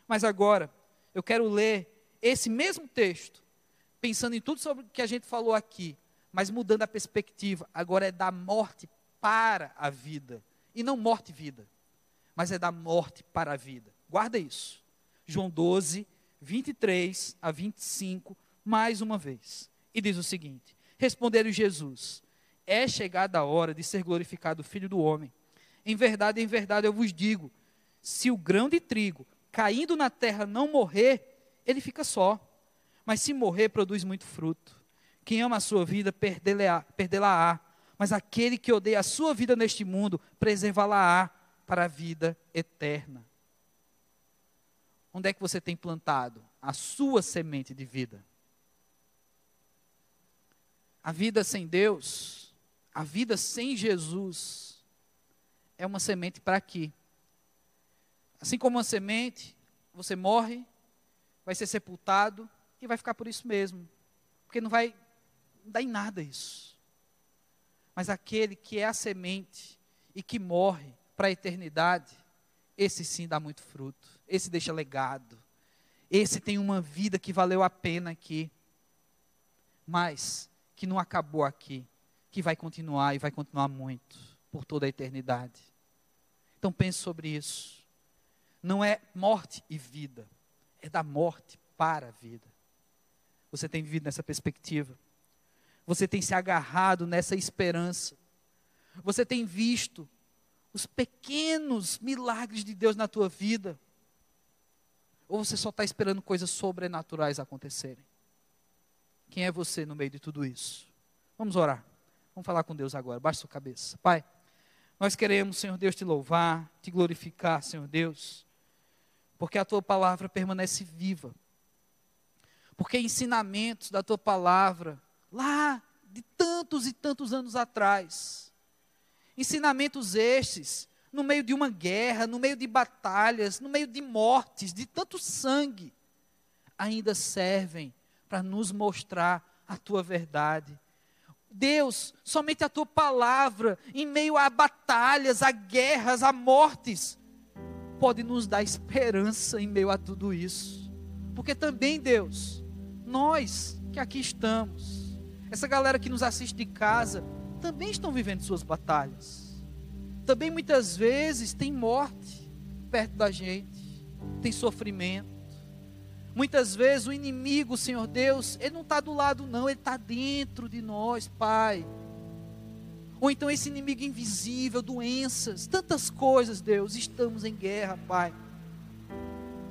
Mas agora, eu quero ler esse mesmo texto, pensando em tudo sobre o que a gente falou aqui, mas mudando a perspectiva. Agora é da morte para a vida, e não morte e vida, mas é da morte para a vida. Guarda isso. João 12, 23 a 25, mais uma vez. E diz o seguinte: Respondeu Jesus: é chegada a hora de ser glorificado o Filho do Homem. Em verdade, em verdade eu vos digo: se o grão de trigo caindo na terra não morrer, ele fica só. Mas se morrer, produz muito fruto. Quem ama a sua vida, perdê-la-á. Mas aquele que odeia a sua vida neste mundo, preservá-la-á para a vida eterna. Onde é que você tem plantado a sua semente de vida? A vida sem Deus a vida sem Jesus é uma semente para aqui. Assim como uma semente, você morre, vai ser sepultado e vai ficar por isso mesmo. Porque não vai dar em nada isso. Mas aquele que é a semente e que morre para a eternidade, esse sim dá muito fruto. Esse deixa legado. Esse tem uma vida que valeu a pena aqui. Mas que não acabou aqui que vai continuar e vai continuar muito por toda a eternidade. Então pense sobre isso. Não é morte e vida, é da morte para a vida. Você tem vivido nessa perspectiva. Você tem se agarrado nessa esperança. Você tem visto os pequenos milagres de Deus na tua vida. Ou você só está esperando coisas sobrenaturais acontecerem? Quem é você no meio de tudo isso? Vamos orar. Vamos falar com Deus agora. Baixa sua cabeça. Pai, nós queremos, Senhor Deus, te louvar, te glorificar, Senhor Deus, porque a tua palavra permanece viva. Porque ensinamentos da tua palavra, lá de tantos e tantos anos atrás, ensinamentos estes, no meio de uma guerra, no meio de batalhas, no meio de mortes, de tanto sangue, ainda servem para nos mostrar a tua verdade Deus, somente a tua palavra, em meio a batalhas, a guerras, a mortes, pode nos dar esperança em meio a tudo isso. Porque também, Deus, nós que aqui estamos, essa galera que nos assiste de casa, também estão vivendo suas batalhas. Também muitas vezes tem morte perto da gente, tem sofrimento. Muitas vezes o inimigo, Senhor Deus, ele não está do lado, não, ele está dentro de nós, Pai. Ou então esse inimigo invisível, doenças, tantas coisas, Deus, estamos em guerra, Pai.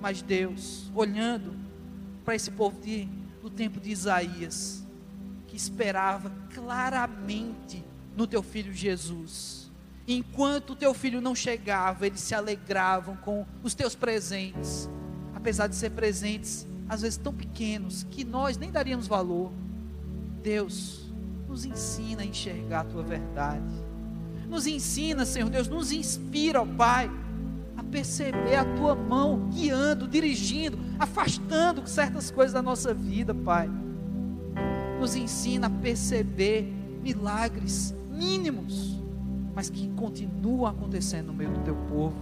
Mas Deus, olhando para esse povo de no tempo de Isaías, que esperava claramente no teu filho Jesus. Enquanto o teu filho não chegava, eles se alegravam com os teus presentes, apesar de ser presentes às vezes tão pequenos que nós nem daríamos valor. Deus, nos ensina a enxergar a tua verdade. Nos ensina, Senhor Deus, nos inspira, ó Pai, a perceber a tua mão guiando, dirigindo, afastando certas coisas da nossa vida, Pai. Nos ensina a perceber milagres mínimos, mas que continuam acontecendo no meio do teu povo.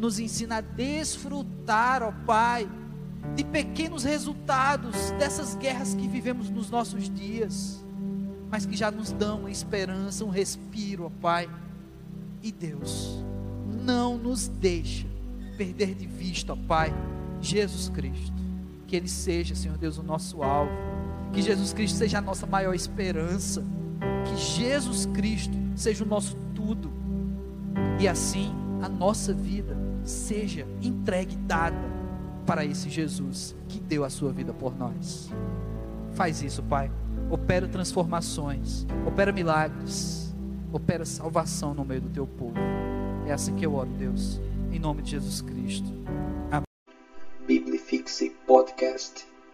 Nos ensina a desfrutar, ó Pai, de pequenos resultados dessas guerras que vivemos nos nossos dias, mas que já nos dão uma esperança, um respiro, ó Pai. E Deus, não nos deixa perder de vista, ó Pai, Jesus Cristo. Que Ele seja, Senhor Deus, o nosso alvo. Que Jesus Cristo seja a nossa maior esperança. Que Jesus Cristo seja o nosso tudo. E assim a nossa vida seja entregue, dada para esse Jesus que deu a sua vida por nós. Faz isso, Pai. Opera transformações, opera milagres, opera salvação no meio do teu povo. É assim que eu oro, Deus, em nome de Jesus Cristo. Amém. Biblifixe Podcast.